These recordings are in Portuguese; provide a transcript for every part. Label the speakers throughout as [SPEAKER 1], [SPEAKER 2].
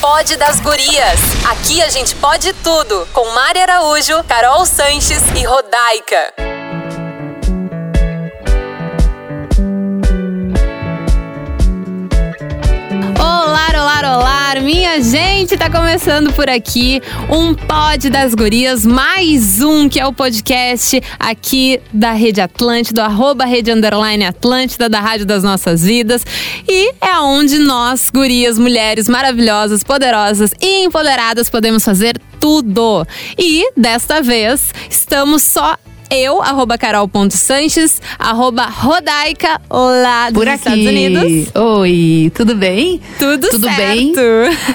[SPEAKER 1] Pod das Gurias. Aqui a gente pode tudo. Com Mari Araújo, Carol Sanches e Rodaica.
[SPEAKER 2] Olá, minha gente, tá começando por aqui um Pod das Gurias, mais um que é o podcast aqui da Rede Atlântida, arroba Rede Underline Atlântida, da Rádio das Nossas Vidas. E é onde nós, gurias, mulheres maravilhosas, poderosas e empoderadas, podemos fazer tudo. E desta vez estamos só eu, arroba carol.sanches, arroba rodaica, lá dos
[SPEAKER 3] Por aqui.
[SPEAKER 2] Estados Unidos.
[SPEAKER 3] Oi, tudo bem?
[SPEAKER 2] Tudo,
[SPEAKER 3] Tudo
[SPEAKER 2] certo.
[SPEAKER 3] bem?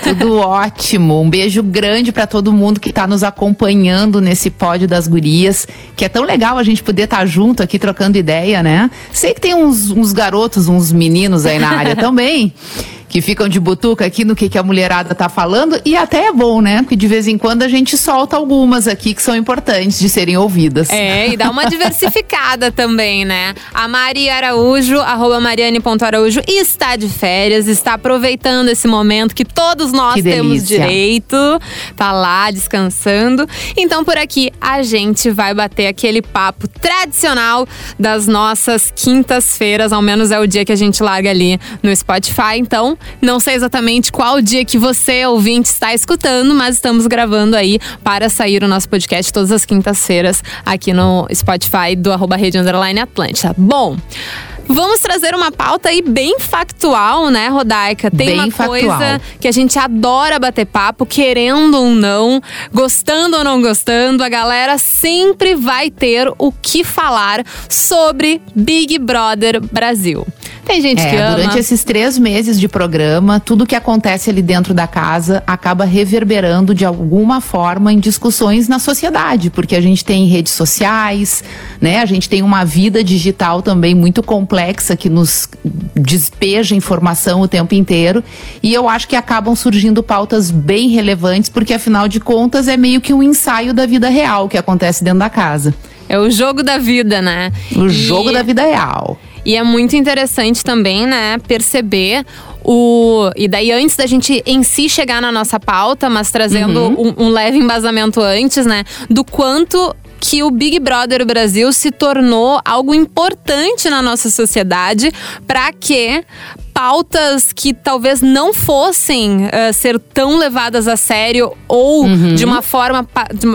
[SPEAKER 3] Tudo ótimo. Um beijo grande pra todo mundo que tá nos acompanhando nesse pódio das gurias, que é tão legal a gente poder estar junto aqui trocando ideia, né? Sei que tem uns, uns garotos, uns meninos aí na área também. Que ficam de butuca aqui no que, que a mulherada tá falando, e até é bom, né? Porque de vez em quando a gente solta algumas aqui que são importantes de serem ouvidas.
[SPEAKER 2] É, e dá uma diversificada também, né? A Mari Araújo, arroba mariane.araújo, está de férias, está aproveitando esse momento que todos nós
[SPEAKER 3] Que
[SPEAKER 2] temos direito. Tá lá descansando. Então, por aqui, a gente vai bater aquele papo tradicional das nossas quintas-feiras, ao menos é o dia que a gente larga ali no Spotify. Então, não sei exatamente qual dia que você, ouvinte, está escutando, mas estamos gravando aí para sair o nosso podcast todas as quintas-feiras aqui no Spotify do arroba Rede Underline. Bom. Vamos trazer uma pauta aí bem factual, né, Rodaica? Tem
[SPEAKER 3] Bem
[SPEAKER 2] uma
[SPEAKER 3] factual.
[SPEAKER 2] coisa que a gente adora bater papo, querendo ou não, gostando ou não gostando, a galera sempre vai ter o que falar sobre Big Brother Brasil. Tem gente que
[SPEAKER 3] É,
[SPEAKER 2] ama.
[SPEAKER 3] durante esses três meses de programa, tudo que acontece ali dentro da casa acaba reverberando de alguma forma em discussões na sociedade, porque a gente tem redes sociais, né? A gente tem uma vida digital também muito complexa que nos despeja informação o tempo inteiro. E eu acho que acabam surgindo pautas bem relevantes, porque afinal de contas é meio que um ensaio da vida real que acontece dentro da casa.
[SPEAKER 2] É o jogo da vida, né?
[SPEAKER 3] O
[SPEAKER 2] E-
[SPEAKER 3] jogo da vida real.
[SPEAKER 2] E é muito interessante também, né, perceber o. E daí, antes da gente em si chegar na nossa pauta, mas trazendo
[SPEAKER 3] Uhum.
[SPEAKER 2] um, um leve embasamento antes, né, do quanto que o Big Brother Brasil se tornou algo importante na nossa sociedade para que pautas que talvez não fossem eh, ser tão levadas a sério ou
[SPEAKER 3] Uhum.
[SPEAKER 2] de uma forma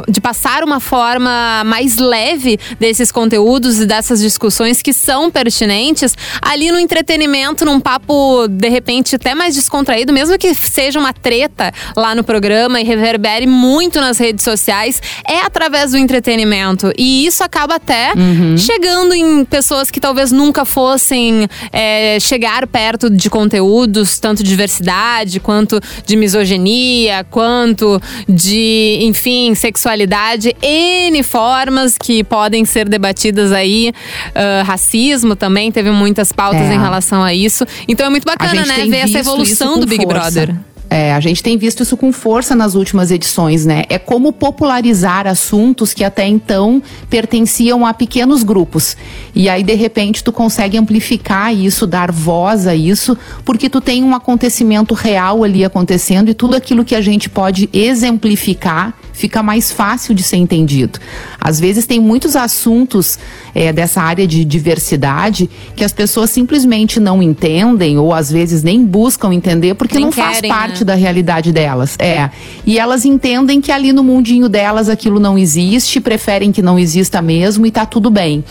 [SPEAKER 2] de- passar uma forma mais leve desses conteúdos e dessas discussões que são pertinentes ali no entretenimento, num papo de repente até mais descontraído, mesmo que seja uma treta lá no programa e reverbere muito nas redes sociais, é através do entretenimento. E isso acaba até chegando em pessoas que talvez nunca fossem é, chegar perto de conteúdos, tanto de diversidade, quanto de misoginia, quanto de, enfim, sexualidade, N formas que podem ser debatidas aí. Ah, racismo também, teve muitas pautas
[SPEAKER 3] É.
[SPEAKER 2] em relação a isso. Então é muito bacana, né, ver essa evolução do Big
[SPEAKER 3] força.
[SPEAKER 2] Brother.
[SPEAKER 3] É, a gente tem visto isso com força nas últimas edições, né? É como popularizar assuntos que até então pertenciam a pequenos grupos. E aí, de repente, tu consegue amplificar isso, dar voz a isso, porque tu tem um acontecimento real ali acontecendo e tudo aquilo que a gente pode exemplificar fica mais fácil de ser entendido. Às vezes tem muitos assuntos é, dessa área de diversidade que as pessoas simplesmente não entendem ou às vezes nem buscam entender porque
[SPEAKER 2] Nem
[SPEAKER 3] não faz
[SPEAKER 2] querem,
[SPEAKER 3] parte
[SPEAKER 2] né?
[SPEAKER 3] da realidade delas. É. E elas entendem que ali no mundinho delas aquilo não existe, preferem que não exista mesmo e tá tudo bem.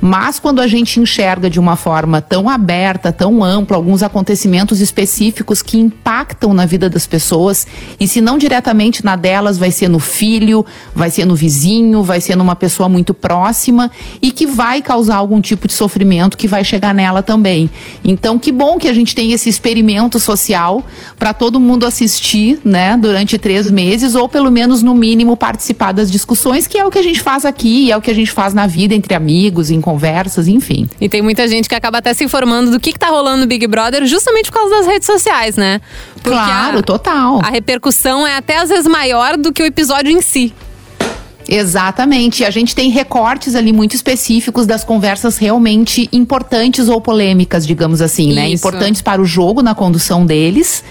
[SPEAKER 3] Mas quando a gente enxerga de uma forma tão aberta, tão ampla, alguns acontecimentos específicos que impactam na vida das pessoas, e se não diretamente na delas, vai ser no filho, vai ser no vizinho, vai ser numa pessoa muito próxima e que vai causar algum tipo de sofrimento que vai chegar nela também. Então, que bom que a gente tem esse experimento social para todo mundo assistir, né, durante três meses, ou pelo menos, no mínimo, participar das discussões, que é o que a gente faz aqui, é o que a gente faz na vida entre amigos, em conversas, enfim.
[SPEAKER 2] E tem muita gente que acaba até se informando do que, que tá rolando no Big Brother justamente por causa das redes sociais, né? Porque
[SPEAKER 3] claro,
[SPEAKER 2] a,
[SPEAKER 3] total.
[SPEAKER 2] a repercussão é até às vezes maior do que o episódio em si.
[SPEAKER 3] Exatamente. A gente tem recortes ali muito específicos das conversas realmente importantes ou polêmicas, digamos assim, né?
[SPEAKER 2] Isso.
[SPEAKER 3] Importantes para o jogo na condução deles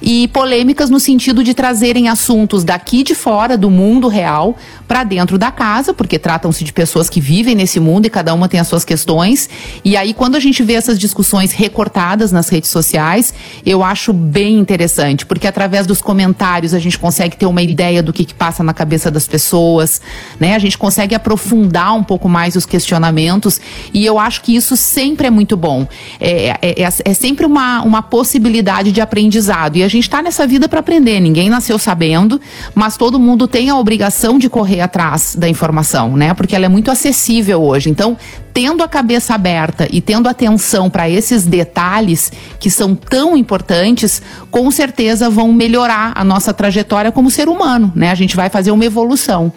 [SPEAKER 3] e polêmicas no sentido de trazerem assuntos daqui de fora do mundo real para dentro da casa, porque tratam-se de pessoas que vivem nesse mundo e cada uma tem as suas questões. E aí quando a gente vê essas discussões recortadas nas redes sociais, eu acho bem interessante, porque através dos comentários a gente consegue ter uma ideia do que, que passa na cabeça das pessoas, né? A gente consegue aprofundar um pouco mais os questionamentos e eu acho que isso sempre é muito bom. É, é, é, é sempre uma, uma possibilidade de aprendizado. E a gente está nessa vida para aprender. Ninguém nasceu sabendo, mas todo mundo tem a obrigação de correr atrás da informação, né? Porque ela é muito acessível hoje. Então, tendo a cabeça aberta e tendo atenção para esses detalhes que são tão importantes, com certeza vão melhorar a nossa trajetória como ser humano, né? A gente vai fazer uma evolução.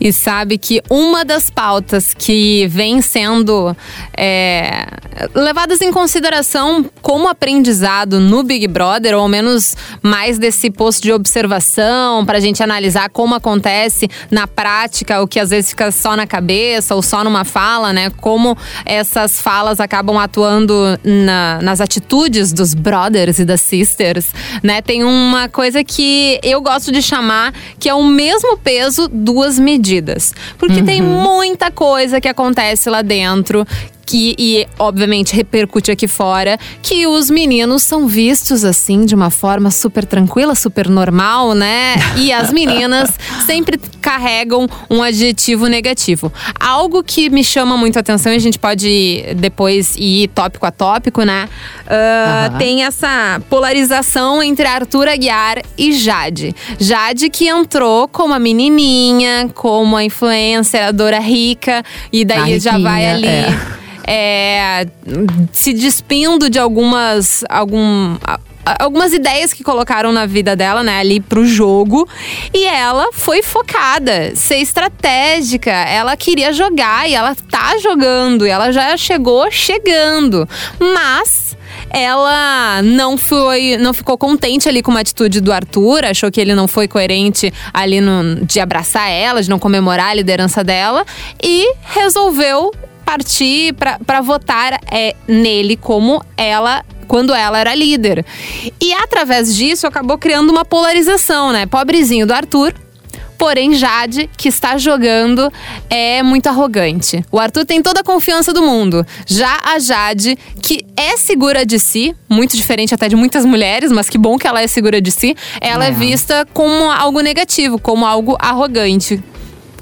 [SPEAKER 2] E sabe que uma das pautas que vem sendo é, levadas em consideração como aprendizado no Big Brother, ou ao menos mais desse posto de observação, para a gente analisar como acontece na prática, o que às vezes fica só na cabeça ou só numa fala, né? Como essas falas acabam atuando na, nas atitudes dos brothers e das sisters, né? Tem uma coisa que eu gosto de chamar que é o mesmo peso, duas medidas. Porque uhum. tem muita coisa que acontece lá dentro que, e obviamente repercute aqui fora, que os meninos são vistos assim de uma forma super tranquila, super normal, né? E as meninas sempre carregam um adjetivo negativo. Algo que me chama muito a atenção e a gente pode depois ir tópico a tópico, né? Uh, uhum. Tem essa polarização entre Arthur Aguiar e Jade. Jade que entrou como a menininha, como a influenciadora rica, e daí já vai ali. É é, se despindo de algumas. Algum, algumas ideias que colocaram na vida dela, né, ali pro jogo. E ela foi focada, ser estratégica. Ela queria jogar e ela tá jogando. E ela já chegou chegando. Mas ela não foi, não ficou contente ali com uma atitude do Arthur, achou que ele não foi coerente ali no, de abraçar ela, de não comemorar a liderança dela e resolveu partir para votar é, nele como ela quando ela era líder. E através disso acabou criando uma polarização, né? Pobrezinho do Arthur. Porém, Jade, que está jogando, é muito arrogante. O Arthur tem toda a confiança do mundo. Já a Jade, que é segura de si, muito diferente até de muitas mulheres, mas que bom que ela é segura de si, ela é, é vista como algo negativo, como algo arrogante.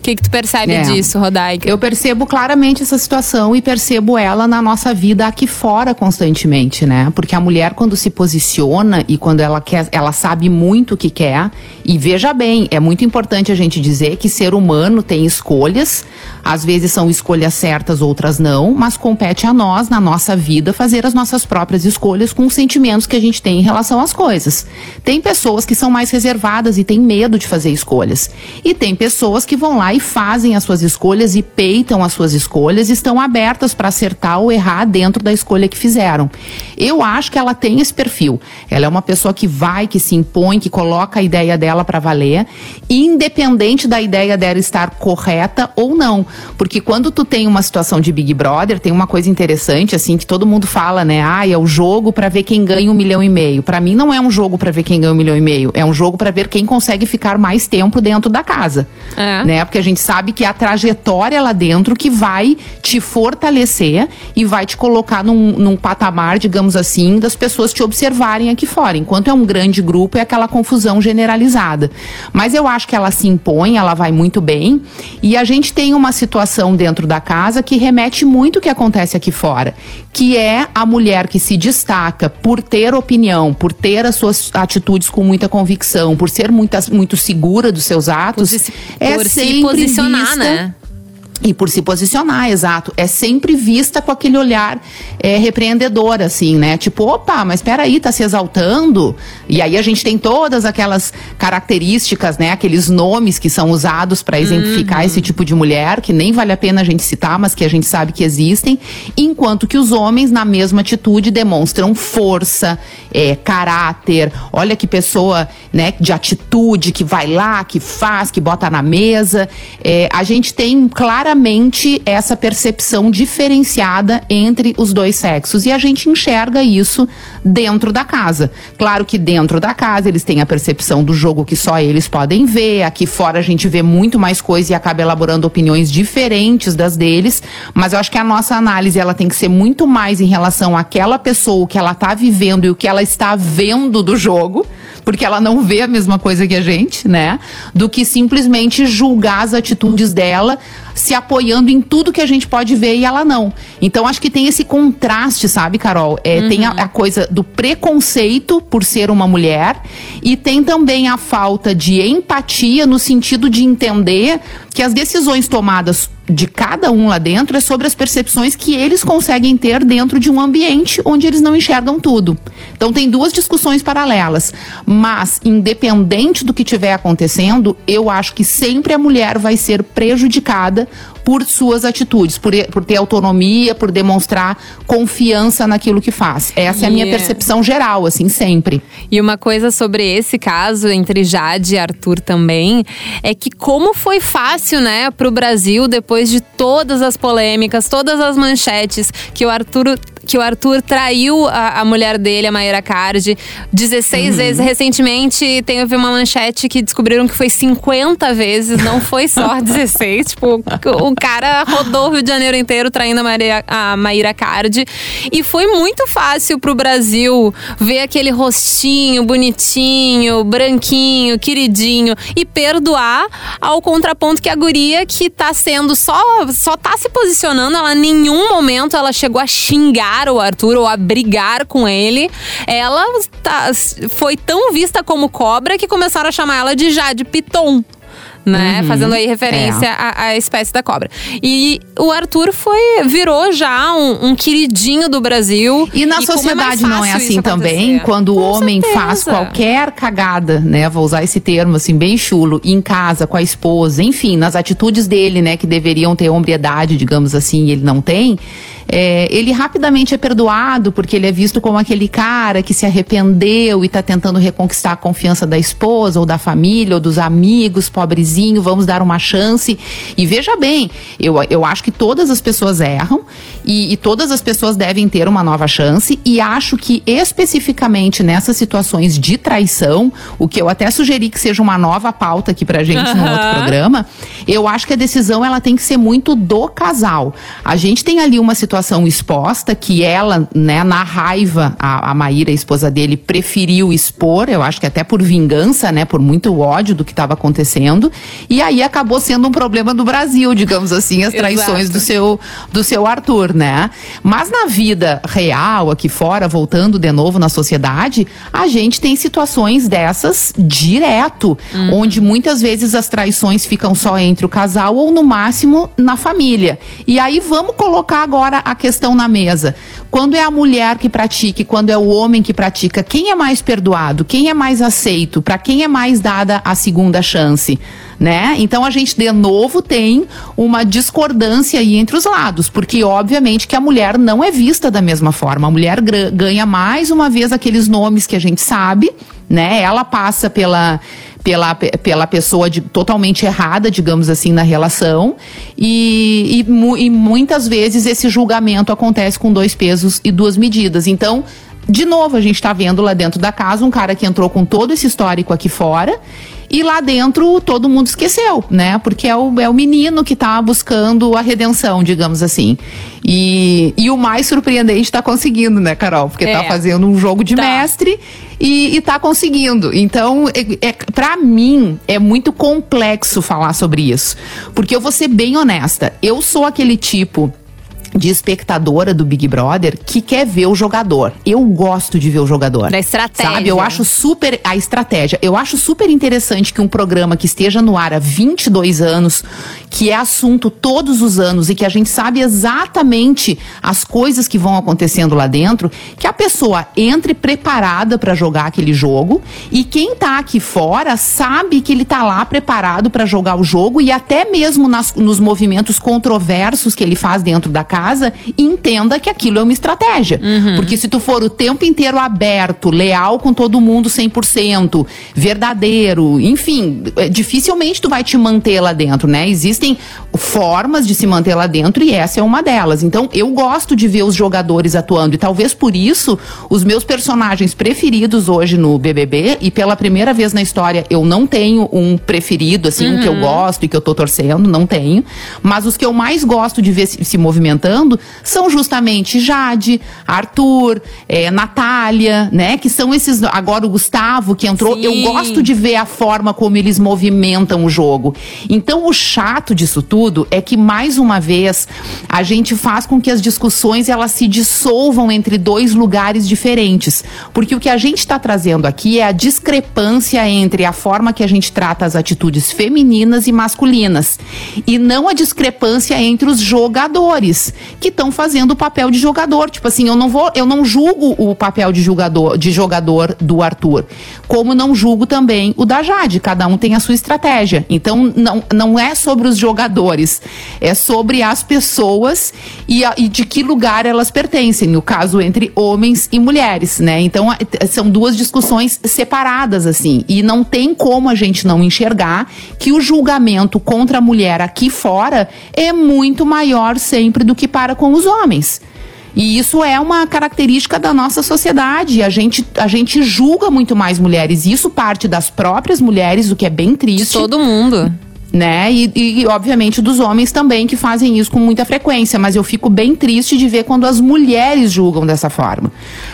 [SPEAKER 2] O que, que tu percebe é. disso, Rodaica?
[SPEAKER 3] Eu percebo claramente essa situação e percebo ela na nossa vida aqui fora constantemente, né? Porque a mulher, quando se posiciona e quando ela quer, ela sabe muito o que quer. E veja bem, é muito importante a gente dizer que ser humano tem escolhas, às vezes são escolhas certas, outras não, mas compete a nós, na nossa vida, fazer as nossas próprias escolhas com os sentimentos que a gente tem em relação às coisas. Tem pessoas que são mais reservadas e têm medo de fazer escolhas. E tem pessoas que vão lá e fazem as suas escolhas e peitam as suas escolhas, estão abertas para acertar ou errar dentro da escolha que fizeram. Eu acho que ela tem esse perfil. Ela é uma pessoa que vai, que se impõe, que coloca a ideia dela para valer, independente da ideia dela estar correta ou não. Porque quando tu tem uma situação de Big Brother, tem uma coisa interessante assim que todo mundo fala, né? Ah, é o jogo para ver quem ganha um milhão e meio. Para mim não é um jogo para ver quem ganha um milhão e meio, é um jogo para ver quem consegue ficar mais tempo dentro da casa, é. né? Porque a gente sabe que é a trajetória lá dentro que vai te fortalecer e vai te colocar num, num patamar, digamos assim, das pessoas te observarem aqui fora. Enquanto é um grande grupo, é aquela confusão generalizada. Mas eu acho que ela se impõe, ela vai muito bem. E a gente tem uma situação dentro da casa que remete muito o que acontece aqui fora, que é a mulher que se destaca por ter opinião, por ter as suas atitudes com muita convicção, por ser muito, muito segura dos seus atos,
[SPEAKER 2] por é por sempre posicionar, né?
[SPEAKER 3] E por se posicionar, exato. É sempre vista com aquele olhar é, repreendedor, assim, né? Tipo, opa, mas peraí, tá se exaltando. E aí a gente tem todas aquelas características, né? Aqueles nomes que são usados para exemplificar uhum. esse tipo de mulher, que nem vale a pena a gente citar, mas que a gente sabe que existem. Enquanto que os homens, na mesma atitude, demonstram força, é, caráter. Olha que pessoa, né, de atitude, que vai lá, que faz, que bota na mesa. É, a gente tem claramente claramente essa percepção diferenciada entre os dois sexos e a gente enxerga isso dentro da casa. Claro que dentro da casa eles têm a percepção do jogo que só eles podem ver, aqui fora a gente vê muito mais coisa e acaba elaborando opiniões diferentes das deles, mas eu acho que a nossa análise ela tem que ser muito mais em relação àquela pessoa, o que ela está vivendo e o que ela está vendo do jogo porque ela não vê a mesma coisa que a gente, né? Do que simplesmente julgar as atitudes dela se apoiando em tudo que a gente pode ver e ela não. Então acho que tem esse contraste, sabe, Carol? É, uhum. Tem a, a, coisa do preconceito por ser uma mulher e tem também a falta de empatia no sentido de entender que as decisões tomadas de cada um lá dentro é sobre as percepções que eles conseguem ter dentro de um ambiente onde eles não enxergam tudo. Então tem duas discussões paralelas, mas independente do que estiver acontecendo, eu acho que sempre a mulher vai ser prejudicada por suas atitudes, por, por ter autonomia, por demonstrar confiança naquilo que faz. Essa e... é a minha percepção geral, assim, sempre.
[SPEAKER 2] E uma coisa sobre esse caso entre Jade e Arthur também é que como foi fácil, né, para o Brasil depois de todas as polêmicas, todas as manchetes que o Arthur que o Arthur traiu a, a mulher dele, a Mayra Card, 16 uhum. vezes. Recentemente teve uma manchete que descobriram que foi 50 vezes, não foi só 16. tipo, o cara rodou o Rio de Janeiro inteiro traindo a, Maria, a Mayra Card. E foi muito fácil pro Brasil ver aquele rostinho bonitinho, branquinho, queridinho e perdoar ao contraponto que a guria que tá sendo só, só tá se posicionando, ela em nenhum momento ela chegou a xingar o Arthur ou a brigar com ele, ela tá, foi tão vista como cobra que começaram a chamar ela de Jade Piton né? Uhum, Fazendo aí referência é. à, à, espécie da cobra. E o Arthur foi virou já um, um queridinho do Brasil.
[SPEAKER 3] E na e é sociedade é não é assim também, quando com o homem certeza. faz qualquer cagada, né? Vou usar esse termo assim bem chulo, em casa com a esposa, enfim, nas atitudes dele, né, que deveriam ter hombridade, digamos assim, e ele não tem. É, ele rapidamente é perdoado porque ele é visto como aquele cara que se arrependeu e está tentando reconquistar a confiança da esposa ou da família ou dos amigos, pobres vizinho, vamos dar uma chance. E veja bem, eu, eu acho que todas as pessoas erram e, e todas as pessoas devem ter uma nova chance. E acho que especificamente nessas situações de traição, o que eu até sugeri que seja uma nova pauta aqui pra gente uhum. no outro programa, eu acho que a decisão ela tem que ser muito do casal. A gente tem ali uma situação exposta que ela, né, na raiva, a, a Maíra, a esposa dele, preferiu expor, eu acho que até por vingança, né, por muito ódio do que estava acontecendo. E aí acabou sendo um problema do Brasil, digamos assim, as traições do seu, do seu Arthur, né? Mas na vida real, aqui fora, voltando de novo na sociedade, a gente tem situações dessas direto, hum. onde muitas vezes as traições ficam só entre o casal ou no máximo na família. E aí vamos colocar agora a questão na mesa. Quando é a mulher que pratica e quando é o homem que pratica, quem é mais perdoado? Quem é mais aceito? Para quem é mais dada a segunda chance? né? Então a gente de novo tem uma discordância aí entre os lados, porque obviamente que a mulher não é vista da mesma forma. A mulher ganha mais uma vez aqueles nomes que a gente sabe, né? Ela passa pela pela, pela pessoa de, totalmente errada, digamos assim, na relação. E, e, e muitas vezes esse julgamento acontece com dois pesos e duas medidas. Então, de novo, a gente está vendo lá dentro da casa um cara que entrou com todo esse histórico aqui fora e lá dentro todo mundo esqueceu, né? Porque é o, é o menino que tá buscando a redenção, digamos assim. E, e o mais surpreendente tá conseguindo, né, Carol? Porque tá é. tá fazendo um jogo de tá. mestre e, e tá conseguindo. Então, é, é, para mim, é muito complexo falar sobre isso. Porque eu vou ser bem honesta. Eu sou aquele tipo de espectadora do Big Brother que quer ver o jogador. Eu gosto de ver o jogador.
[SPEAKER 2] Da estratégia.
[SPEAKER 3] Sabe? Eu acho super a estratégia. Eu acho super interessante que um programa que esteja no ar há 22 anos, que é assunto todos os anos e que a gente sabe exatamente as coisas que vão acontecendo lá dentro, que a pessoa entre preparada para jogar aquele jogo e quem tá aqui fora sabe que ele tá lá preparado para jogar o jogo e até mesmo nas, nos movimentos controversos que ele faz dentro da casa, entenda que aquilo é uma estratégia. Uhum. Porque se tu for o tempo inteiro aberto, leal com todo mundo 100%, verdadeiro, enfim, é, dificilmente tu vai te manter lá dentro, né? Existem formas de se manter lá dentro e essa é uma delas. Então, eu gosto de ver os jogadores atuando e talvez por isso os meus personagens preferidos hoje no BBB e pela primeira vez na história eu não tenho um preferido assim, uhum. um que eu uhum. gosto e que eu tô torcendo, não tenho, mas os que eu mais gosto de ver se, se movimentando são justamente Jade, Arthur, é, Natália, né, que são esses agora o Gustavo que entrou, Sim. eu gosto de ver a forma como eles movimentam o jogo. Então, o chato disso tudo é que mais uma vez a gente faz com que as discussões elas se dissolvam entre dois lugares diferentes. Porque o que a gente está trazendo aqui é a discrepância entre a forma que a gente trata as atitudes femininas e masculinas. E não a discrepância entre os jogadores, que estão fazendo o papel de jogador. Tipo assim, eu não vou, eu não julgo o papel de jogador, de jogador do Arthur. Como não julgo também o da Jade. Cada um tem a sua estratégia. Então, não, não é sobre os jogadores, é sobre as pessoas e, a, e de que lugar elas pertencem, no caso entre homens e mulheres, né? Então são duas discussões separadas assim, e não tem como a gente não enxergar que o julgamento contra a mulher aqui fora é muito maior sempre do que para com os homens. E isso é uma característica da nossa sociedade. A gente, a gente julga muito mais mulheres. Isso parte das próprias mulheres, o que é bem triste. De
[SPEAKER 2] todo mundo
[SPEAKER 3] né? E, e, obviamente dos homens também que fazem isso com muita frequência, mas eu fico bem triste de ver quando as mulheres julgam dessa forma.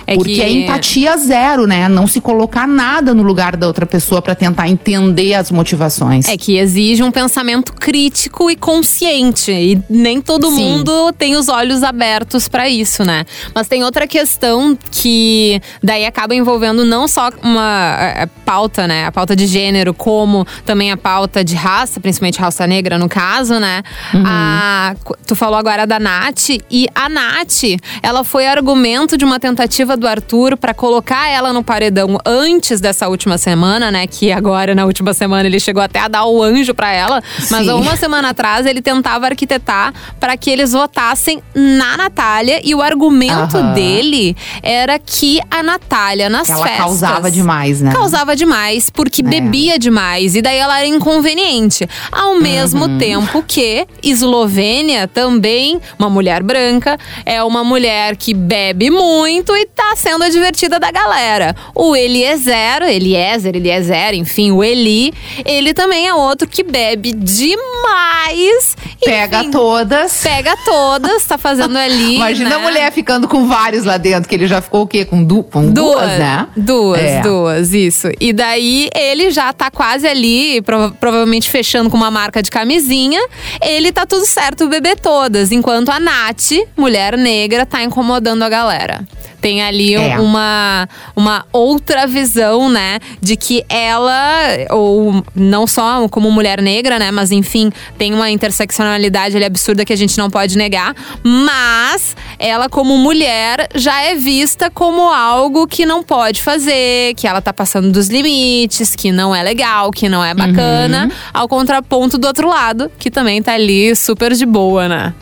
[SPEAKER 3] É porque que... é empatia zero, né? Não se colocar nada no lugar da outra pessoa para tentar entender as motivações.
[SPEAKER 2] É que exige um pensamento crítico e consciente e nem todo Sim. mundo tem os olhos abertos para isso, né? Mas tem outra questão que daí acaba envolvendo não só uma a, a pauta, né? A pauta de gênero, como também a pauta de raça principalmente raça negra no caso, né? Uhum. A, tu falou agora da Nath e a Nath, ela foi argumento de uma tentativa do Arthur para colocar ela no paredão antes dessa última semana, né? Que agora na última semana ele chegou até a dar o anjo para ela, mas Sim. uma semana atrás ele tentava arquitetar para que eles votassem na Natália e o argumento uhum. dele era que a Natália nas
[SPEAKER 3] ela
[SPEAKER 2] festas
[SPEAKER 3] causava demais, né?
[SPEAKER 2] Causava demais porque é. bebia demais e daí ela era inconveniente ao mesmo uhum. tempo que Eslovênia também, uma mulher branca, é uma mulher que bebe muito e tá sendo a divertida da galera. O Eliezer, Eliezer, Eliezer, enfim, o Eli, ele também é outro que bebe demais.
[SPEAKER 3] Pega enfim, todas.
[SPEAKER 2] Pega todas, tá fazendo ali.
[SPEAKER 3] Imagina
[SPEAKER 2] né?
[SPEAKER 3] a mulher ficando com vários lá dentro, que ele já ficou o quê? Com, du com duas, duas, né?
[SPEAKER 2] Duas, é. duas, isso. E daí ele já tá quase ali, prova provavelmente fechando com uma marca de camisinha, ele tá tudo certo beber todas, enquanto a Nath, mulher negra, tá incomodando a galera tem ali é. uma, uma outra visão, né? De que ela, ou não só como mulher negra, né? Mas enfim, tem uma interseccionalidade ali absurda que a gente não pode negar. Mas ela, como mulher, já é vista como algo que não pode fazer, que ela tá passando dos limites, que não é legal, que não é bacana. Uhum. Ao contraponto do outro lado, que também tá ali super de boa, né?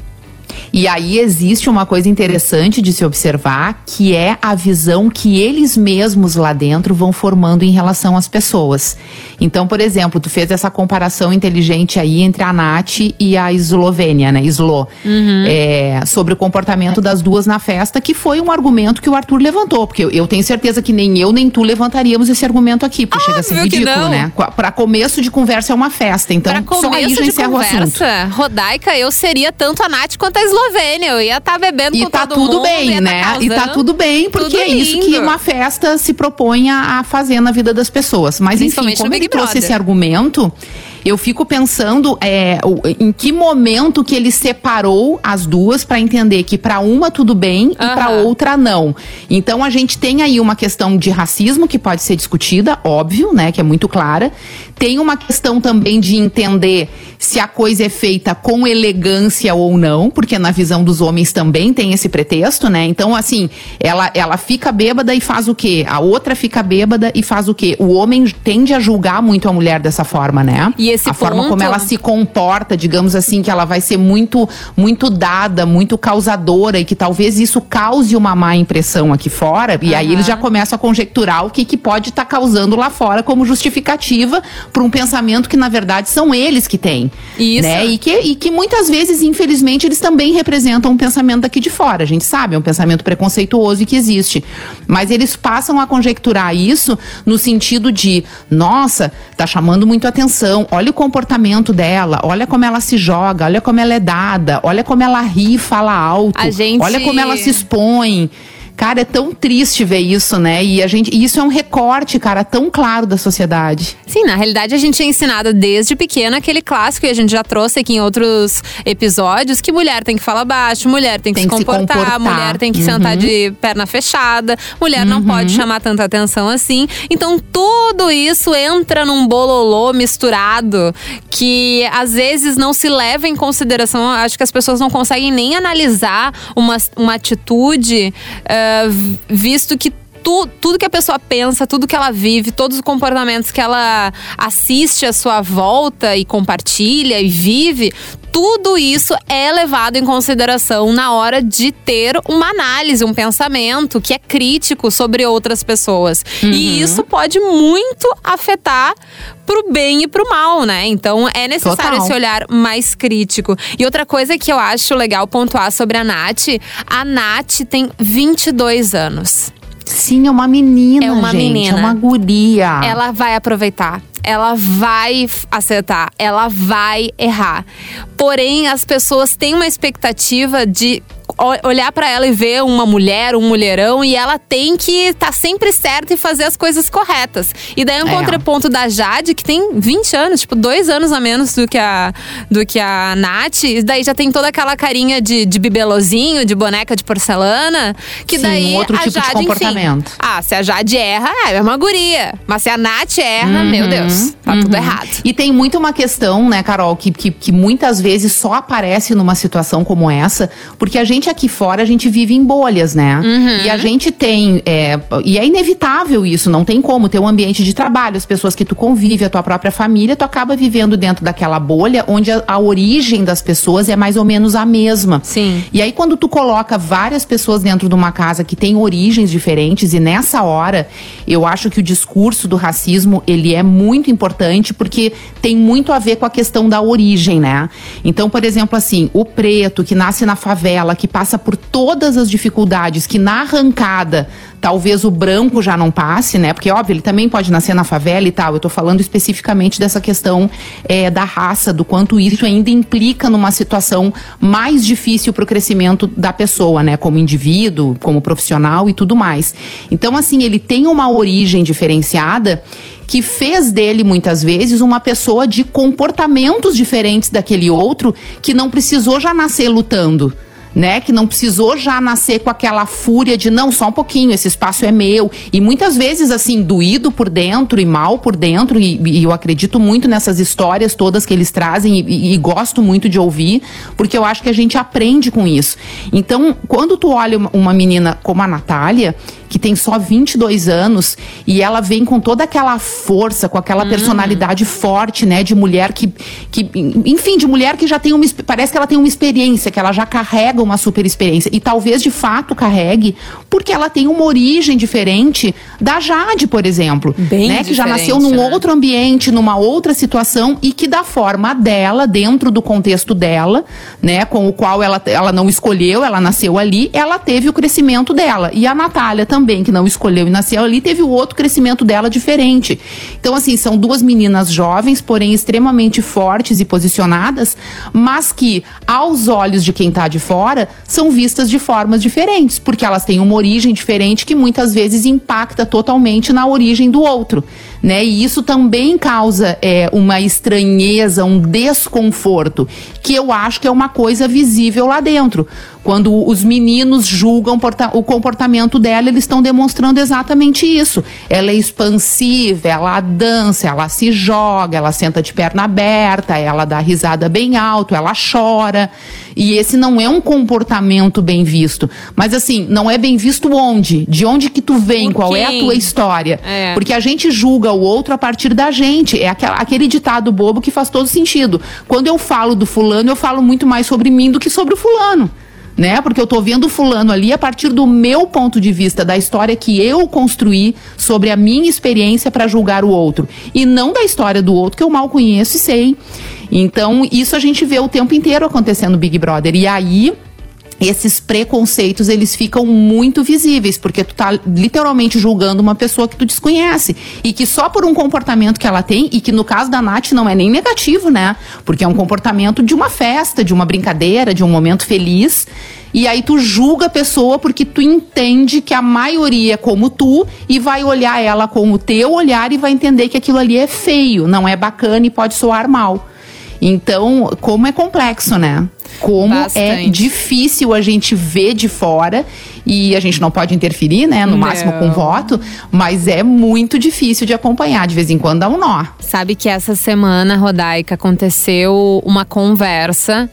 [SPEAKER 3] E aí existe uma coisa interessante de se observar, que é a visão que eles mesmos lá dentro vão formando em relação às pessoas. Então, por exemplo, tu fez essa comparação inteligente aí entre a Nath e a Eslovênia, né? Slo. Uhum. É, sobre o comportamento das duas na festa, que foi um argumento que o Arthur levantou. Porque eu, eu tenho certeza que nem eu nem tu levantaríamos esse argumento aqui, porque ah, chega a ser ridículo, né? Para começo de conversa é uma festa. Então,
[SPEAKER 2] pra
[SPEAKER 3] só aí já encerra
[SPEAKER 2] conversa,
[SPEAKER 3] o assunto.
[SPEAKER 2] Rodaica, eu seria tanto a Nath quanto a Eslovênia. Eu ia estar tá bebendo
[SPEAKER 3] e
[SPEAKER 2] com
[SPEAKER 3] tá
[SPEAKER 2] todo
[SPEAKER 3] tudo
[SPEAKER 2] mundo,
[SPEAKER 3] bem, né?
[SPEAKER 2] Tá
[SPEAKER 3] e tá tudo bem, porque é isso que uma festa se propõe a fazer na vida das pessoas. Mas enfim, como ele trouxe esse argumento, Eu fico pensando é, em que momento que ele separou as duas para entender que para uma tudo bem e para outra não. Então a gente tem aí uma questão de racismo que pode ser discutida, óbvio, né, que é muito clara. Tem uma questão também de entender se a coisa é feita com elegância ou não, porque na visão dos homens também tem esse pretexto, né? Então, assim, ela, ela fica bêbada e faz o quê? A outra fica bêbada e faz o quê? O homem tende a julgar muito a mulher dessa forma, né?
[SPEAKER 2] E esse
[SPEAKER 3] a
[SPEAKER 2] ponto...
[SPEAKER 3] forma como ela se comporta, digamos assim, que ela vai ser muito, muito dada, muito causadora e que talvez isso cause uma má impressão aqui fora. E uhum. aí eles já começam a conjecturar o que, que pode estar tá causando lá fora como justificativa para um pensamento que na verdade são eles que têm. Isso. Né? E, que, e que muitas vezes, infelizmente, eles também representam um pensamento daqui de fora. A gente sabe, é um pensamento preconceituoso e que existe. Mas eles passam a conjecturar isso no sentido de, nossa, tá chamando muito atenção, olha o comportamento dela, olha como ela se joga, olha como ela é dada, olha como ela ri e fala alto, gente... olha como ela se expõe. Cara, é tão triste ver isso, né? E a gente, e isso é um recorte, cara, tão claro da sociedade.
[SPEAKER 2] Sim, na realidade a gente é ensinada desde pequena aquele clássico e a gente já trouxe aqui em outros episódios que mulher tem que falar baixo, mulher tem que, tem se, comportar, se, comportar, mulher tem que uhum. sentar de perna fechada, mulher uhum. não pode chamar tanta atenção assim. Então tudo isso entra num bololô misturado que às vezes não se leva em consideração. Acho que as pessoas não conseguem nem analisar uma, uma atitude. Uh, visto que tu, tudo que a pessoa pensa, tudo que ela vive, todos os comportamentos que ela assiste à sua volta e compartilha e vive, tudo isso é levado em consideração na hora de ter uma análise, um pensamento que é crítico sobre outras pessoas. Uhum. E isso pode muito afetar pro bem e pro mal, né? Então é necessário Total. esse olhar mais crítico. E outra coisa que eu acho legal pontuar sobre a Nath, a Nath tem 22 anos.
[SPEAKER 3] Sim, é uma menina, é uma gente, menina. É uma guria.
[SPEAKER 2] Ela vai aproveitar ela vai acertar, ela vai errar. Porém, as pessoas têm uma expectativa de olhar para ela e ver uma mulher, um mulherão, e ela tem que estar tá sempre certa e fazer as coisas corretas. E daí um é. contraponto da Jade, que tem 20 anos, tipo, dois anos a menos do que a, do que a Nath, e daí já tem toda aquela carinha de, de bibelozinho, de boneca de porcelana, que
[SPEAKER 3] Sim,
[SPEAKER 2] daí
[SPEAKER 3] um outro
[SPEAKER 2] a
[SPEAKER 3] tipo
[SPEAKER 2] Jade,
[SPEAKER 3] de comportamento.
[SPEAKER 2] Enfim, ah, se a Jade erra, é uma guria. Mas se a Nath erra, uhum, meu Deus, tá uhum. tudo errado.
[SPEAKER 3] E tem muito uma questão, né, Carol, que, que, que muitas vezes só aparece numa situação como essa, porque a gente gente aqui fora, a gente vive em bolhas, né? Uhum. E a gente tem. É, e é inevitável isso, não tem como ter um ambiente de trabalho, as pessoas que tu convive, a tua própria família, tu acaba vivendo dentro daquela bolha onde a, a origem das pessoas é mais ou menos a mesma.
[SPEAKER 2] Sim.
[SPEAKER 3] E aí, quando tu coloca várias pessoas dentro de uma casa que tem origens diferentes, e nessa hora, eu acho que o discurso do racismo ele é muito importante porque tem muito a ver com a questão da origem, né? Então, por exemplo, assim, o preto que nasce na favela, que passa por todas as dificuldades que na arrancada talvez o branco já não passe, né? Porque, óbvio, ele também pode nascer na favela e tal. Eu tô falando especificamente dessa questão é, da raça, do quanto isso ainda implica numa situação mais difícil para o crescimento da pessoa, né? Como indivíduo, como profissional e tudo mais. Então, assim, ele tem uma origem diferenciada que fez dele muitas vezes uma pessoa de comportamentos diferentes daquele outro que não precisou já nascer lutando né? Que não precisou já nascer com aquela fúria de não, só um pouquinho, esse espaço é meu. E muitas vezes, assim, doído por dentro e mal por dentro, e, e eu acredito muito nessas histórias todas que eles trazem e, e, gosto muito de ouvir, porque eu acho que a gente aprende com isso. Então, quando tu olha uma menina como a Natália, que tem só 22 anos e ela vem com toda aquela força, com aquela uhum. personalidade forte, né, de mulher que, que, enfim, de mulher que já tem uma, parece que ela tem uma experiência, que ela já carrega uma super experiência e talvez de fato carregue, porque ela tem uma origem diferente da Jade, por exemplo, Bem né, que já nasceu num né? outro ambiente, numa outra situação e que da forma dela, dentro do contexto dela, né, com o qual ela, ela não escolheu, ela nasceu ali, ela teve o crescimento dela. E a Natália também também, que não escolheu e nasceu ali, teve o outro crescimento dela diferente. Então, assim, são duas meninas jovens, porém extremamente fortes e posicionadas, mas que, aos olhos de quem está de fora, são vistas de formas diferentes, porque elas têm uma origem diferente que muitas vezes impacta totalmente na origem do outro né? E isso também causa é, uma estranheza, um desconforto, que eu acho que é uma coisa visível lá dentro. Quando os meninos julgam o comportamento dela, eles estão demonstrando exatamente isso. Ela é expansiva, ela dança, ela se joga, ela senta de perna aberta, ela dá risada bem alto, ela chora. E esse não é um comportamento bem visto. Mas assim, não é bem visto onde? De onde que tu vem? Qual é a tua história? É. Porque a gente julga o outro a partir da gente. É aquele ditado bobo que faz todo sentido. Quando eu falo do fulano, eu falo muito mais sobre mim do que sobre o fulano né? Porque eu tô vendo fulano ali a partir do meu ponto de vista, da história que eu construí sobre a minha experiência para julgar o outro. E não da história do outro que eu mal conheço e sei. Então, isso a gente vê o tempo inteiro acontecendo no Big Brother. E aí, esses preconceitos eles ficam muito visíveis, porque tu tá literalmente julgando uma pessoa que tu desconhece e que só por um comportamento que ela tem e que no caso da Nath não é nem negativo, né? Porque é um comportamento de uma festa, de uma brincadeira, de um momento feliz. E aí tu julga a pessoa porque tu entende que a maioria é como tu e vai olhar ela com o teu olhar e vai entender que aquilo ali é feio, não é bacana e pode soar mal. Então, como é complexo, né? Como é Bastante. é difícil a gente ver de fora e a gente não pode interferir, né? No não. máximo com voto, mas é muito difícil de acompanhar. De vez em quando dá um nó.
[SPEAKER 2] Sabe que essa semana, Rodaica, aconteceu uma conversa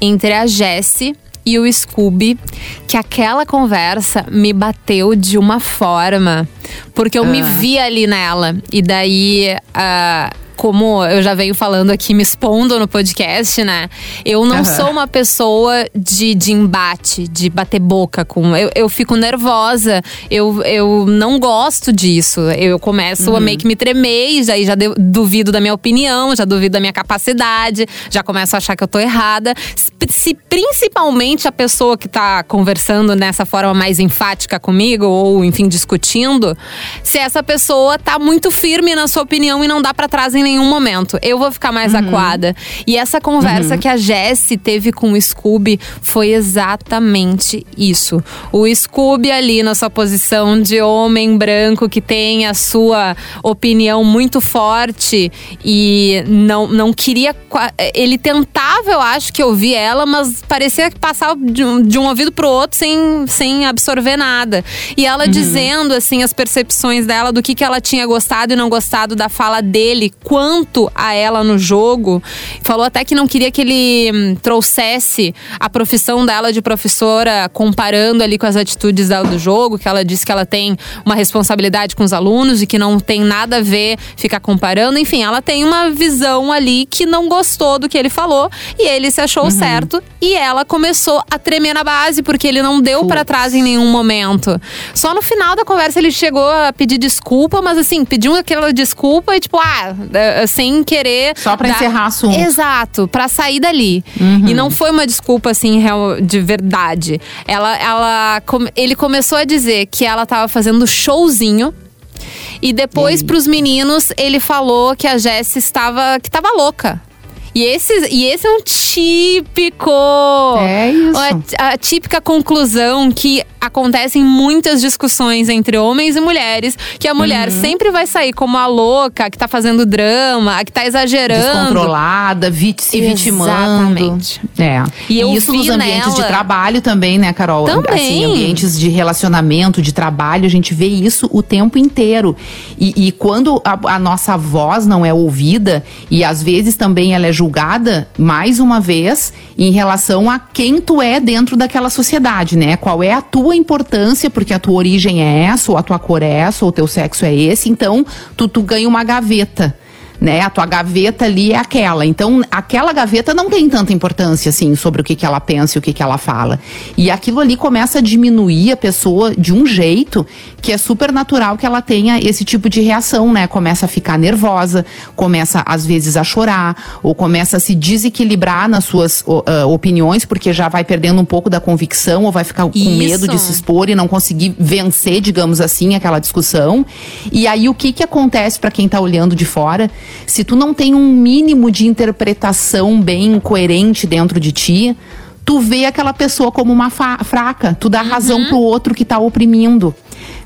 [SPEAKER 2] entre a Jessie e o Scooby, que aquela conversa me bateu de uma forma, porque eu me ah. vi ali nela. E daí. Uh, como eu já venho falando aqui, me expondo no podcast, né? Eu não uhum. sou uma pessoa de, de embate, de bater boca com. Eu, eu fico nervosa, eu, eu não gosto disso. Eu começo uhum. a meio que me tremer e aí já duvido da minha opinião, já duvido da minha capacidade, já começo a achar que eu tô errada. Se principalmente a pessoa que tá conversando nessa forma mais enfática comigo, ou enfim, discutindo, se essa pessoa tá muito firme na sua opinião e não dá para trás em nenhum momento. Eu vou ficar mais uhum. acuada. E essa conversa uhum. que a Jessie teve com o Scooby foi exatamente isso. O Scooby ali na sua posição de homem branco que tem a sua opinião muito forte e não, não queria. Ele tentava, eu acho, que ouvir ela, mas parecia que passava de um, de um ouvido pro outro sem, sem absorver nada. E ela uhum. dizendo, assim, as percepções dela do que, que ela tinha gostado e não gostado da fala dele quanto a ela no jogo. Falou até que não queria que ele hum, trouxesse a profissão dela de professora comparando ali com as atitudes dela do jogo, que ela disse que ela tem uma responsabilidade com os alunos e que não tem nada a ver ficar comparando. Enfim, ela tem uma visão ali que não gostou do que ele falou e ele se achou uhum. certo e ela começou a tremer na base porque ele não deu para trás em nenhum momento. Só no final da conversa ele chegou a pedir desculpa, mas assim, pediu aquela desculpa e tipo, ah, eh, sem querer.
[SPEAKER 3] Só pra dar... encerrar assunto.
[SPEAKER 2] Exato, pra sair dali. Uhum. E não foi uma desculpa assim de verdade. Ela, ela, ele começou a dizer que ela tava fazendo showzinho. E depois, para os meninos, ele falou que a Jess estava que estava louca. E esse, e esse é um típico.
[SPEAKER 3] É isso.
[SPEAKER 2] A, a, típica conclusão que acontece em muitas discussões entre homens e mulheres, que a mulher uhum. sempre vai sair como a louca, que tá fazendo drama, a que tá exagerando.
[SPEAKER 3] Descontrolada, vit se vitimando. Exatamente. É. E, e isso nos ambientes nela... de trabalho também, né, Carol?
[SPEAKER 2] Também.
[SPEAKER 3] Assim, ambientes de relacionamento, de trabalho, a gente vê isso o tempo inteiro. E, e quando a, a nossa voz não é ouvida, e às vezes também ela é julgada, julgada, mais uma vez, em relação a quem tu é dentro daquela sociedade, né? Qual é a tua importância, porque a tua origem é essa, ou a tua cor é essa, ou o teu sexo é esse. Então, tu, tu ganha uma gaveta né? A tua gaveta ali é aquela. Então, aquela gaveta não tem tanta importância, assim, sobre o que, que ela pensa e o que, que ela fala. E aquilo ali começa a diminuir a pessoa de um jeito que é super natural que ela tenha esse tipo de reação, né? Começa a ficar nervosa, começa, às vezes, a chorar, ou começa a se desequilibrar nas suas uh, opiniões, porque já vai perdendo um pouco da convicção, ou vai ficar com Isso. medo de se expor e não conseguir vencer, digamos assim, aquela discussão. E aí, o que, que acontece para quem tá olhando de fora? Se tu não tem um mínimo de interpretação bem coerente dentro de ti, tu vê aquela pessoa como uma fraca, tu dá uhum. razão pro outro que tá oprimindo.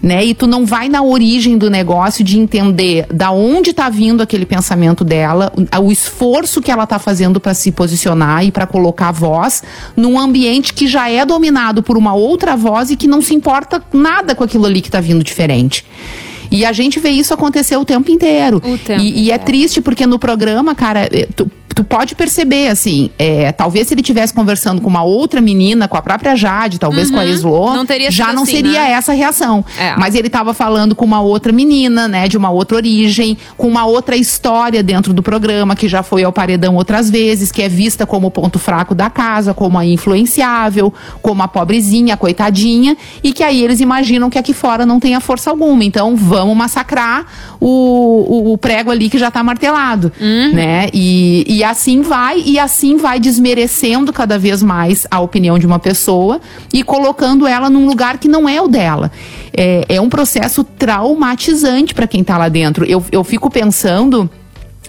[SPEAKER 3] Né? E tu não vai na origem do negócio de entender da onde está vindo aquele pensamento dela, o, esforço que ela está fazendo para se posicionar e para colocar voz num ambiente que já é dominado por uma outra voz e que não se importa nada com aquilo ali que está vindo diferente. E a gente vê isso acontecer o tempo inteiro.
[SPEAKER 2] O tempo
[SPEAKER 3] e, e é triste porque no programa, cara, eh, tu, tu pode perceber, assim, é, talvez se ele tivesse conversando com uma outra menina, com a própria Jade, talvez uhum. com a uhum. Eslo,
[SPEAKER 2] não
[SPEAKER 3] já não
[SPEAKER 2] assim,
[SPEAKER 3] seria
[SPEAKER 2] né?
[SPEAKER 3] essa reação.
[SPEAKER 2] É.
[SPEAKER 3] Mas ele estava falando com uma outra menina, né, de uma outra origem, com uma outra história dentro do programa, que já foi ao paredão outras vezes, que é vista como o ponto fraco da casa, como a influenciável, como a pobrezinha, a coitadinha, e que aí eles imaginam que aqui fora não tenha força alguma. Então vamos massacrar o, o, o prego ali que já está martelado, uhum. né? E, e assim vai, e assim vai desmerecendo cada vez mais a opinião de uma pessoa e colocando ela num lugar que não é o dela. É, é um processo traumatizante para quem está lá dentro. Eu, eu fico pensando.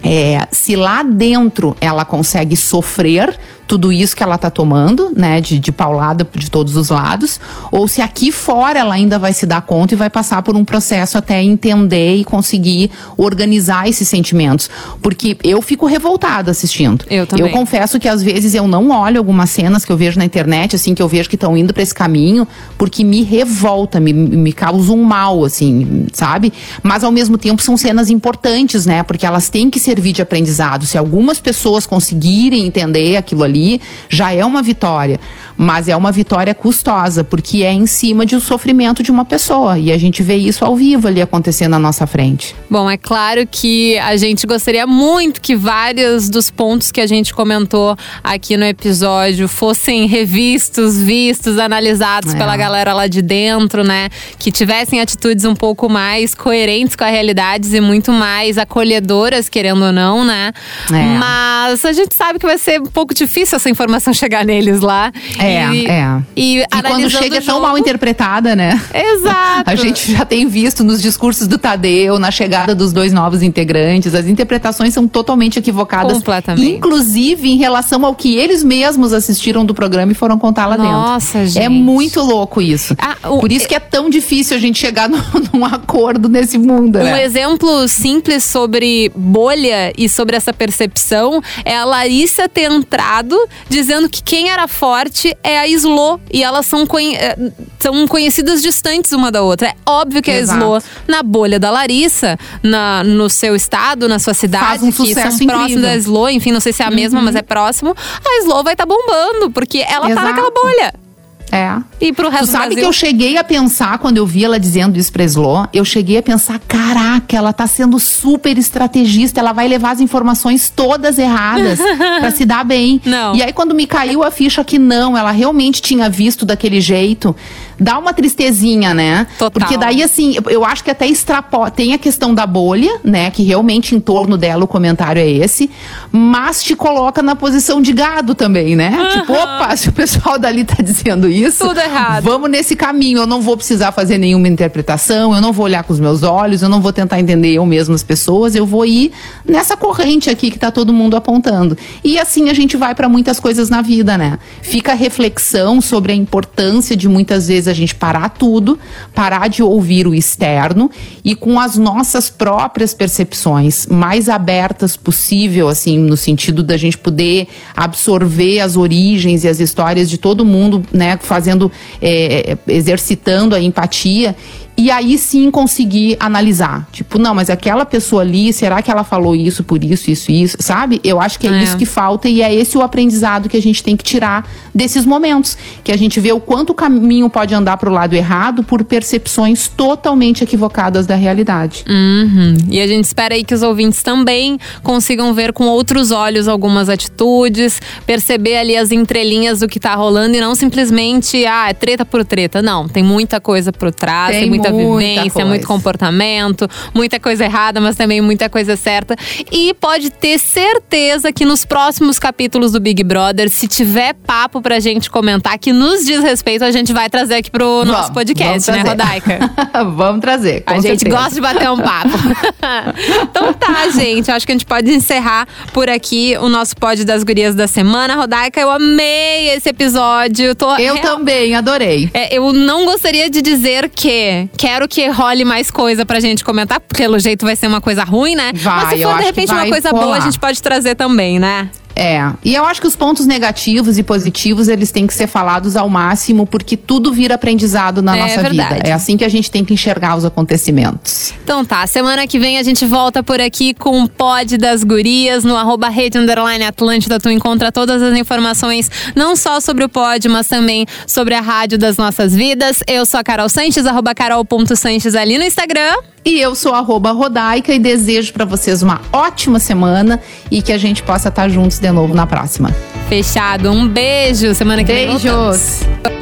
[SPEAKER 3] É, se lá dentro ela consegue sofrer tudo isso que ela está tomando, né, de, de paulada de todos os lados, ou se aqui fora ela ainda vai se dar conta e vai passar por um processo até entender e conseguir organizar esses sentimentos. Porque eu fico revoltada assistindo.
[SPEAKER 2] Eu também.
[SPEAKER 3] Eu confesso que às vezes eu não olho algumas cenas que eu vejo na internet, assim, que eu vejo que estão indo para esse caminho, porque me revolta, me, me causa um mal, assim, sabe? Mas ao mesmo tempo são cenas importantes, né? Porque elas têm que servir de aprendizado. Se algumas pessoas conseguirem entender aquilo ali, já é uma vitória. Mas é uma vitória custosa, porque é em cima de um sofrimento de uma pessoa. E a gente vê isso ao vivo ali acontecendo na nossa frente.
[SPEAKER 2] Bom, é claro que a gente gostaria muito que vários dos pontos que a gente comentou aqui no episódio fossem revistos, vistos, analisados é. pela galera lá de dentro, né? Que tivessem atitudes um pouco mais coerentes com a realidade e muito mais acolhedoras, querendo ou não, né? É. Mas a gente sabe que vai ser um pouco difícil essa informação chegar neles lá.
[SPEAKER 3] É, e, é.
[SPEAKER 2] E,
[SPEAKER 3] e quando chega tão mal interpretada, né?
[SPEAKER 2] Exato.
[SPEAKER 3] A gente já tem visto nos discursos do Tadeu, na chegada dos dois novos integrantes, as interpretações são totalmente equivocadas.
[SPEAKER 2] Completamente.
[SPEAKER 3] Inclusive em relação ao que eles mesmos assistiram do programa e foram contar lá
[SPEAKER 2] Nossa,
[SPEAKER 3] dentro.
[SPEAKER 2] Nossa, gente.
[SPEAKER 3] É muito louco isso. Ah, o, Por isso que é tão difícil a gente chegar no, num acordo nesse mundo.
[SPEAKER 2] Um
[SPEAKER 3] né?
[SPEAKER 2] exemplo simples sobre bolha e sobre essa percepção é a Larissa ter entrado dizendo que quem era forte é a Slo e elas são, conhe eh, são conhecidas distantes uma da outra. É óbvio que Exato. a Slo, na bolha da Larissa, na, no seu estado, na sua cidade,
[SPEAKER 3] um
[SPEAKER 2] que
[SPEAKER 3] são
[SPEAKER 2] próximos da Slo, enfim, não sei se é a mesma, uhum. mas é próximo, a Slo vai estar tá bombando, porque ela Exato. tá naquela bolha.
[SPEAKER 3] É.
[SPEAKER 2] E pro resto
[SPEAKER 3] tu sabe
[SPEAKER 2] do
[SPEAKER 3] que eu cheguei a pensar, quando eu vi ela dizendo isso pra Sló, eu cheguei a pensar, caraca, ela tá sendo super estrategista, ela vai levar as informações todas erradas para se dar bem.
[SPEAKER 2] Não.
[SPEAKER 3] E aí quando me caiu a ficha que não, ela realmente tinha visto daquele jeito, dá uma tristezinha, né?
[SPEAKER 2] Total.
[SPEAKER 3] Porque daí, assim, eu acho que até extrapola. Tem a questão da bolha, né? Que realmente em torno dela o comentário é esse. Mas te coloca na posição de gado também, né? Uhum. Tipo, opa, se o pessoal dali tá dizendo isso.
[SPEAKER 2] Tudo errado.
[SPEAKER 3] Vamos nesse caminho. Eu não vou precisar fazer nenhuma interpretação, eu não vou olhar com os meus olhos, eu não vou tentar entender eu mesmo as pessoas, eu vou ir nessa corrente aqui que tá todo mundo apontando. E assim a gente vai para muitas coisas na vida, né? Fica a reflexão sobre a importância de muitas vezes a gente parar tudo, parar de ouvir o externo e com as nossas próprias percepções mais abertas possível, assim, no sentido da gente poder absorver as origens e as histórias de todo mundo, né, fazendo, é, exercitando a empatia e aí sim conseguir analisar. Tipo, não, mas aquela pessoa ali, será que ela falou isso por isso, isso, isso? Sabe? Eu acho que é, é, isso que falta e é esse o aprendizado que a gente tem que tirar desses momentos. Que a gente vê o quanto o caminho pode andar para o lado errado por percepções totalmente equivocadas da realidade.
[SPEAKER 2] Uhum. E a gente espera aí que os ouvintes também consigam ver com outros olhos algumas atitudes, perceber ali as entrelinhas do que tá rolando e não simplesmente, ah, é treta por treta. Não, tem muita coisa por trás, tem, tem muita, muita vivência, coisa. muito comportamento, muita coisa errada, mas também muita coisa certa. E pode ter certeza que nos próximos capítulos do Big Brother, se tiver papo pra gente comentar que nos diz respeito, a gente vai trazer aqui pro vamos, nosso podcast, né, Rodaica?
[SPEAKER 3] vamos trazer.
[SPEAKER 2] a gente gosta de bater um papo. então tá, gente. Acho que a gente pode encerrar por aqui o nosso pod das gurias da semana. Rodaica, eu amei esse episódio. Tô
[SPEAKER 3] eu real... também, adorei.
[SPEAKER 2] É, eu não gostaria de dizer que quero que role mais coisa pra gente comentar, porque pelo jeito vai ser uma coisa ruim, né?
[SPEAKER 3] Vai,
[SPEAKER 2] Mas se for de repente uma coisa boa, a gente pode trazer também, né?
[SPEAKER 3] É, e eu acho que os pontos negativos e positivos, eles têm que ser falados ao máximo, porque tudo vira aprendizado na é, nossa verdade. vida. É assim que a gente tem que enxergar os acontecimentos.
[SPEAKER 2] Então tá, semana que vem a gente volta por aqui com o Pod das Gurias, no arroba rede underline Atlântida, tu encontra todas as informações, não só sobre o Pod, mas também sobre a rádio das nossas vidas. Eu sou a Carol Sanches, arroba carol.sanches ali no Instagram.
[SPEAKER 3] E eu sou arroba Rodaica e desejo para vocês uma ótima semana e que a gente possa estar juntos de novo na próxima.
[SPEAKER 2] Fechado. Um beijo. Semana que
[SPEAKER 3] Beijos. vem. Beijos.